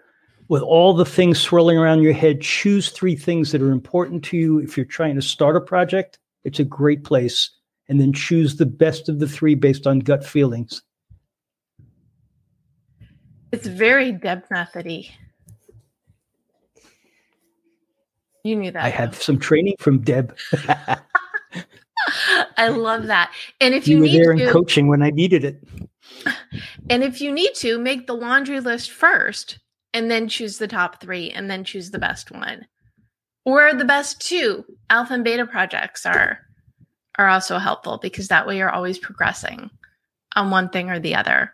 With all the things swirling around your head, choose three things that are important to you. If you're trying to start a project, it's a great place. And then choose the best of the three based on gut feelings. it's very deb methody you knew that I had some training from Deb. i love that and if you you, were need there in coaching when I needed it. and if you need to make the laundry list first and then choose the top three and then choose the best one or the best two alpha and beta projects are are also helpful because that way you're always progressing on one thing or the other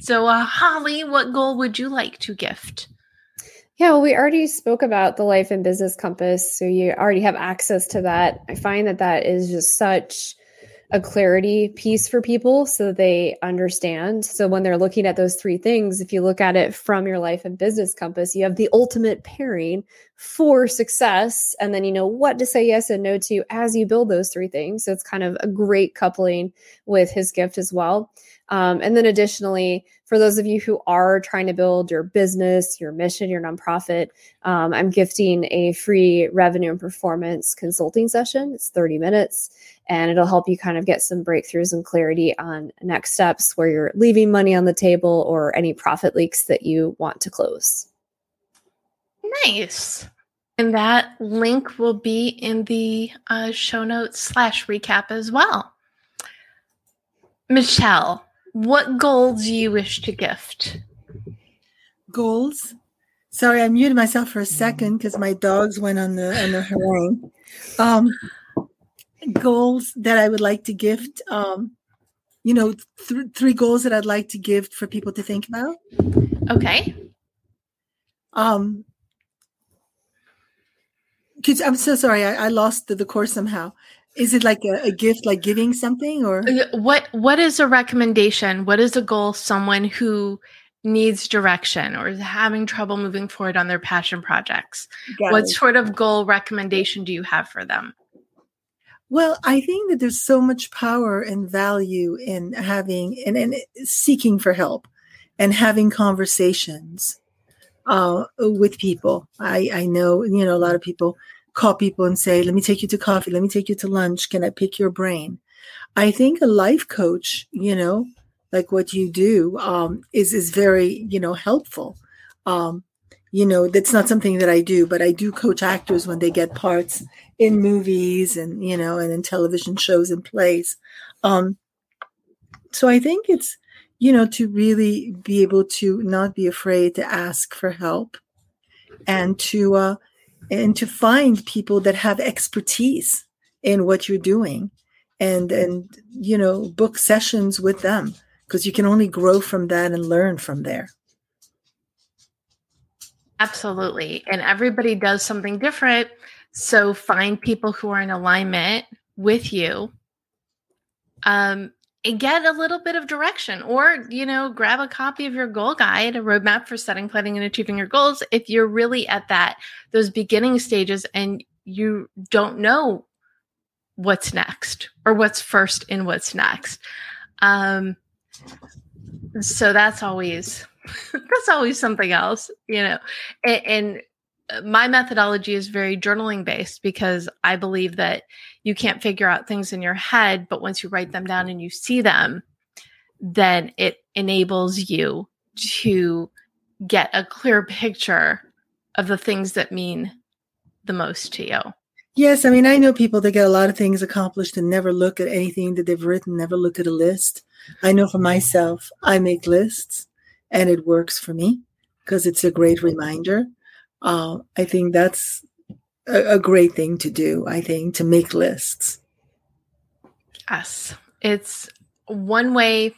so uh, holly what goal would you like to gift Yeah, well, we already spoke about the life and business compass. So you already have access to that. I find that that is just such a clarity piece for people so they understand. So when they're looking at those three things, if you look at it from your life and business compass, you have the ultimate pairing for success. And then you know what to say yes and no to as you build those three things. So it's kind of a great coupling with his gift as well. Um, and then additionally, for those of you who are trying to build your business, your mission, your nonprofit, um, I'm gifting a free revenue and performance consulting session. It's 30 minutes and it'll help you kind of get some breakthroughs and clarity on next steps where you're leaving money on the table or any profit leaks that you want to close. nice and that link will be in the uh, show notes slash recap as well michelle what goal do you wish to gift? Goals. Sorry, I muted myself for a second because my dogs went on the on the harangue. Um, goals that I would like to gift. Um, you know, th- three goals that I'd like to give for people to think about. Okay. Um, could, I'm so sorry, I, I lost the, the course somehow. Is it like a, a, gift, like giving something, or uh, what? What is a recommendation? What is a goal? Someone who needs direction or is having trouble moving forward on their passion projects. Got what it. sort of goal recommendation do you have for them? Well, I think that there's so much power and value in having and, and seeking for help and having conversations uh, with people. I, I know, you know, a lot of people call people and say, let me take you to coffee. Let me take you to lunch. Can I pick your brain? I think a life coach, you know, like what you do, um, is, is very, you know, helpful. Um, you know, that's not something that I do, but I do coach actors when they get parts in movies and, you know, and in television shows and plays. Um, so I think it's, you know, to really be able to not be afraid to ask for help and to, uh, and to find people that have expertise in what you're doing and, and, you know, book sessions with them because you can only grow from that and learn from there. Absolutely. And everybody does something different. So find people who are in alignment with you. Um, get a little bit of direction or you know grab a copy of your goal guide a roadmap for setting planning and achieving your goals if you're really at that those beginning stages and you don't know what's next or what's first and what's next um so that's always that's always something else, you know. And, and, my methodology is very journaling based because I believe that you can't figure out things in your head, but once you write them down and you see them, then it enables you to get a clear picture of the things that mean the most to you. Yes, I mean, I know people that get a lot of things accomplished and never look at anything that they've written, never look at a list. I know for myself, I make lists and it works for me because it's a great reminder. Uh, I think that's a, a great thing to do. I think to make lists. Yes, it's one way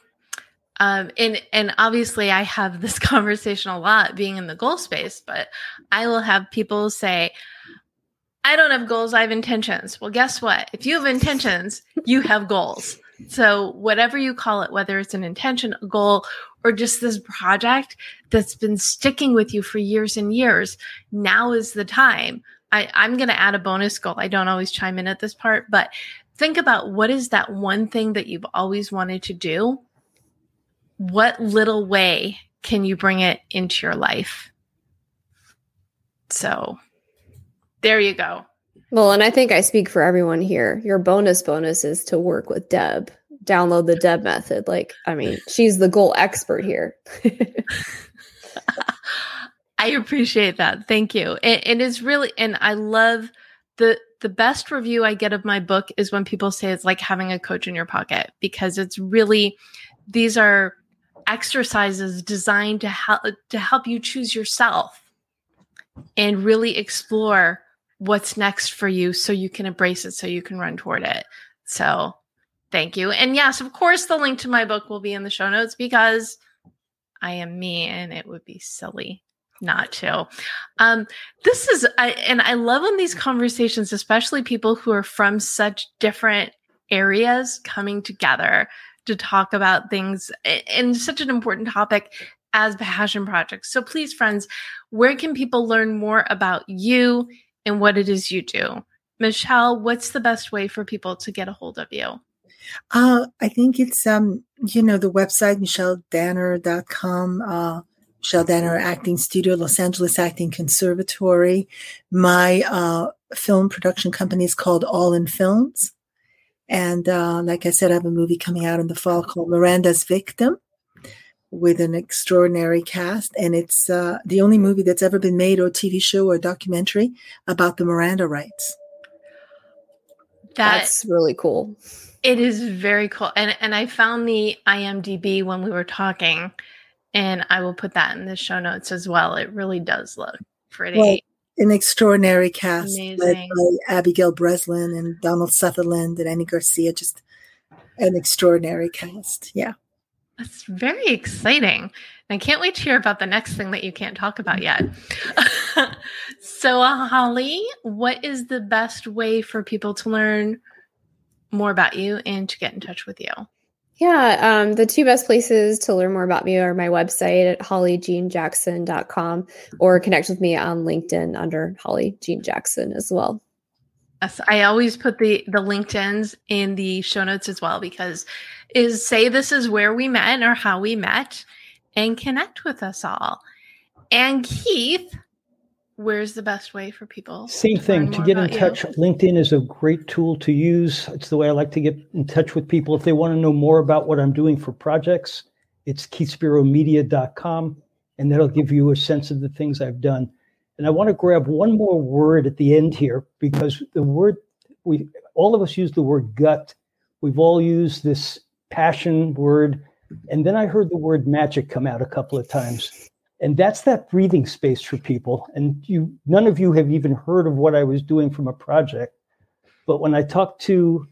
um, and and obviously I have this conversation a lot being in the goal space, but I will have people say, I don't have goals, I have intentions. Well, guess what? If you have intentions, you have goals. So whatever you call it, whether it's an intention, a goal, or just this project that's been sticking with you for years and years, now is the time. I, I'm going to add a bonus goal. I don't always chime in at this part, but think about what is that one thing that you've always wanted to do? What little way can you bring it into your life? So there you go. Well, and I think I speak for everyone here. Your bonus bonus is to work with Deb download the Deb method. Like, I mean, she's the goal expert here. I appreciate that. Thank you. And, and it's really, and I love the the best review I get of my book is when people say it's like having a coach in your pocket because it's really these are exercises designed to help to help you choose yourself and really explore what's next for you so you can embrace it so you can run toward it. So Thank you. And yes, of course, the link to my book will be in the show notes because I am me and it would be silly not to. Um, this is, I, and I love in these conversations, especially people who are from such different areas coming together to talk about things in such an important topic as passion projects. So please, friends, where can people learn more about you and what it is you do? Michelle, what's the best way for people to get a hold of you? Uh, I think it's, um, you know, the website, michelledanner.com, uh, Michelle Danner Acting Studio, Los Angeles Acting Conservatory. My uh, film production company is called All in Films. And uh, like I said, I have a movie coming out in the fall called Miranda's Victim with an extraordinary cast. And it's uh, the only movie that's ever been made or TV show or documentary about the Miranda rights That's really cool. It is very cool. And and I found the IMDb when we were talking and I will put that in the show notes as well. It really does look pretty. Well, an extraordinary cast Amazing. led by Abigail Breslin and Donald Sutherland and Andy Garcia. Just an extraordinary cast. Yeah. That's very exciting. And I can't wait to hear about the next thing that you can't talk about yet. so, uh, Holly, what is the best way for people to learn more about you and to get in touch with you? Yeah, um, the two best places to learn more about me are my website at hollyjeanjackson.com or connect with me on LinkedIn under Holly Jean Jackson as well. Yes, I always put the the LinkedIn's in the show notes as well because is say this is where we met or how we met and connect with us all. And Keith, where's the best way for people? Same thing to get in touch. You? LinkedIn is a great tool to use. It's the way I like to get in touch with people. If they want to know more about what I'm doing for projects, it's keithspiromedia.com, and that'll give you a sense of the things I've done. And I want to grab one more word at the end here because the word we all of us use the word gut. We've all used this passion word. And then I heard the word magic come out a couple of times. And that's that breathing space for people. And you none of you have even heard of what I was doing from a project. But when I talked to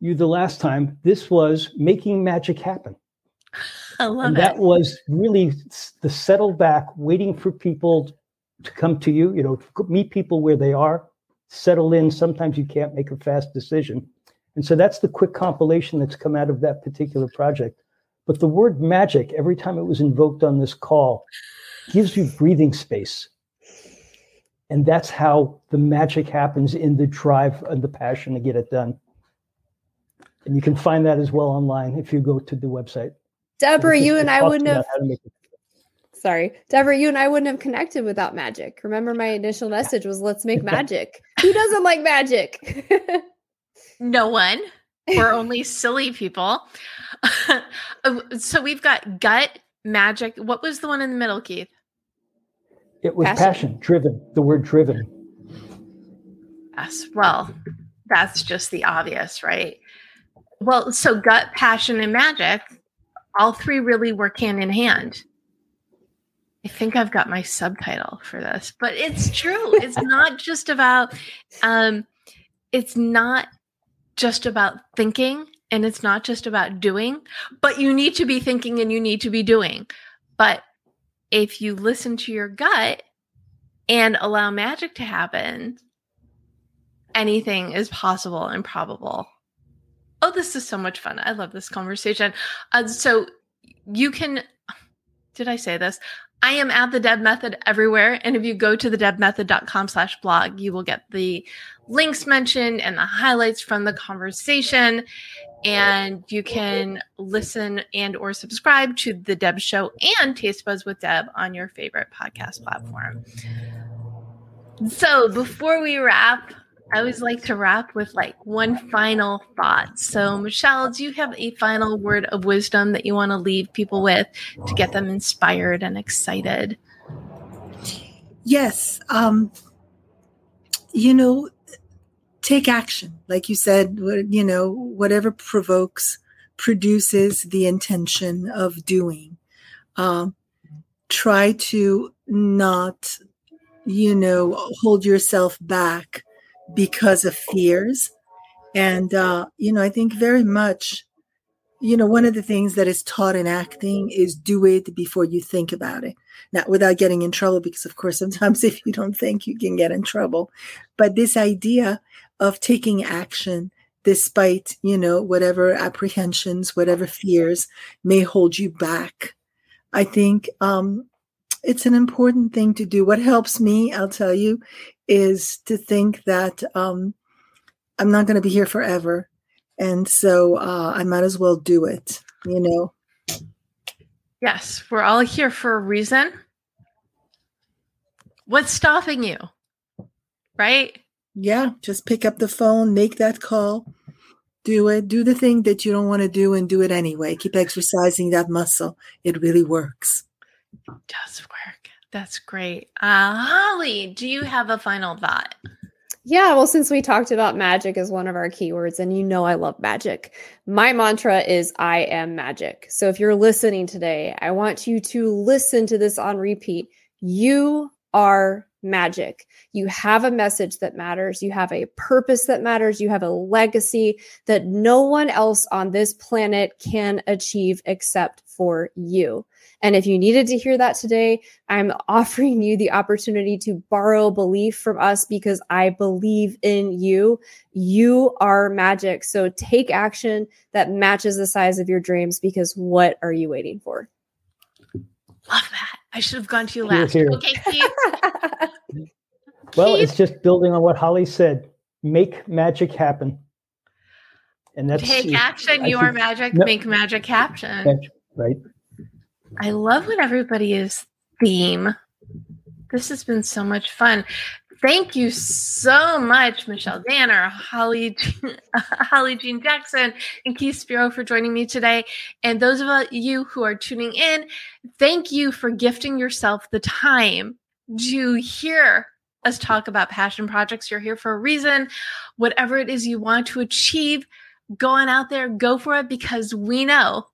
you the last time, this was making magic happen. I love and it. That was really the settle back, waiting for people to come to you, you know, meet people where they are, settle in. Sometimes you can't make a fast decision. And so that's the quick compilation that's come out of that particular project. But the word magic, every time it was invoked on this call, gives you breathing space. And that's how the magic happens in the drive and the passion to get it done. And you can find that as well online if you go to the website. Deborah, you and I wouldn't have. Sorry, Deborah, you and I wouldn't have connected without magic. Remember, my initial message was "Let's make magic." Who doesn't like magic? no one. We're only silly people. so we've got gut, magic. What was the one in the middle, Keith? It was passion, passion driven, the word driven. Yes. Well, that's just the obvious, right? Well, so gut, passion, and magic, all three really work hand in hand. I think I've got my subtitle for this, but it's true. It's not just about um it's not just about thinking and it's not just about doing, but you need to be thinking and you need to be doing. But if you listen to your gut and allow magic to happen, anything is possible and probable. Oh, this is so much fun. I love this conversation. Uh, so you can, did I say this? I am at the Deb Method everywhere. And if you go to the debmethod.com slash blog, you will get the links mentioned and the highlights from the conversation. And you can listen and or subscribe to the Deb Show and Taste Buds with Deb on your favorite podcast platform. So before we wrap, I always like to wrap with like one final thought. So, Michelle, do you have a final word of wisdom that you want to leave people with to get them inspired and excited? Yes. Um, you know, take action. Like you said, you know, whatever provokes, produces the intention of doing. Um, try to not, you know, hold yourself back because of fears. And, uh, you know, I think very much, you know, one of the things that is taught in acting is do it before you think about it. Not without getting in trouble, because of course, sometimes if you don't think, you can get in trouble. But this idea of taking action despite, you know, whatever apprehensions, whatever fears may hold you back, I think um, it's an important thing to do. What helps me, I'll tell you, is to think that um, I'm not going to be here forever. And so uh, I might as well do it, you know? Yes, we're all here for a reason. What's stopping you? Right? Yeah, just pick up the phone, make that call, do it, do the thing that you don't want to do and do it anyway. Keep exercising that muscle. It really works. It does work. That's great. Uh, Holly, do you have a final thought? Yeah, well, since we talked about magic as one of our keywords, and you know I love magic, my mantra is I am magic. So if you're listening today, I want you to listen to this on repeat. You are magic. You have a message that matters. You have a purpose that matters. You have a legacy that no one else on this planet can achieve except for you. And if you needed to hear that today, I'm offering you the opportunity to borrow belief from us because I believe in you. You are magic. So take action that matches the size of your dreams because what are you waiting for? Love that. I should have gone to you last. Here, here. Okay, Keith. well, Keith? it's just building on what Holly said. Make magic happen. And that's Take action. I You are magic. No. Make magic happen. Right? I love when everybody is theme. This has been so much fun. Thank you so much, Michelle Danner, Holly, Holly Jean Jackson, and Keith Spiro for joining me today. And those of you who are tuning in, thank you for gifting yourself the time to hear us talk about passion projects. You're here for a reason. Whatever it is you want to achieve, go on out there, go for it because we know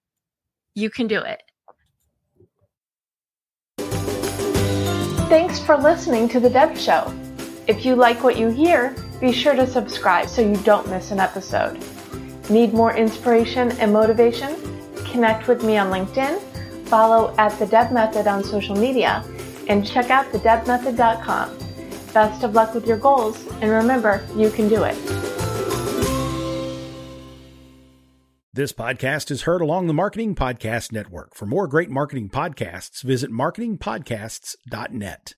you can do it. Thanks for listening to The Deb Show. If you like what you hear, be sure to subscribe so you don't miss an episode. Need more inspiration and motivation? Connect with me on LinkedIn, follow at The Deb Method on social media, and check out thedebmethod.com. Best of luck with your goals, and remember, you can do it. This podcast is heard along the Marketing Podcast Network. For more great marketing podcasts, visit marketingpodcasts.net.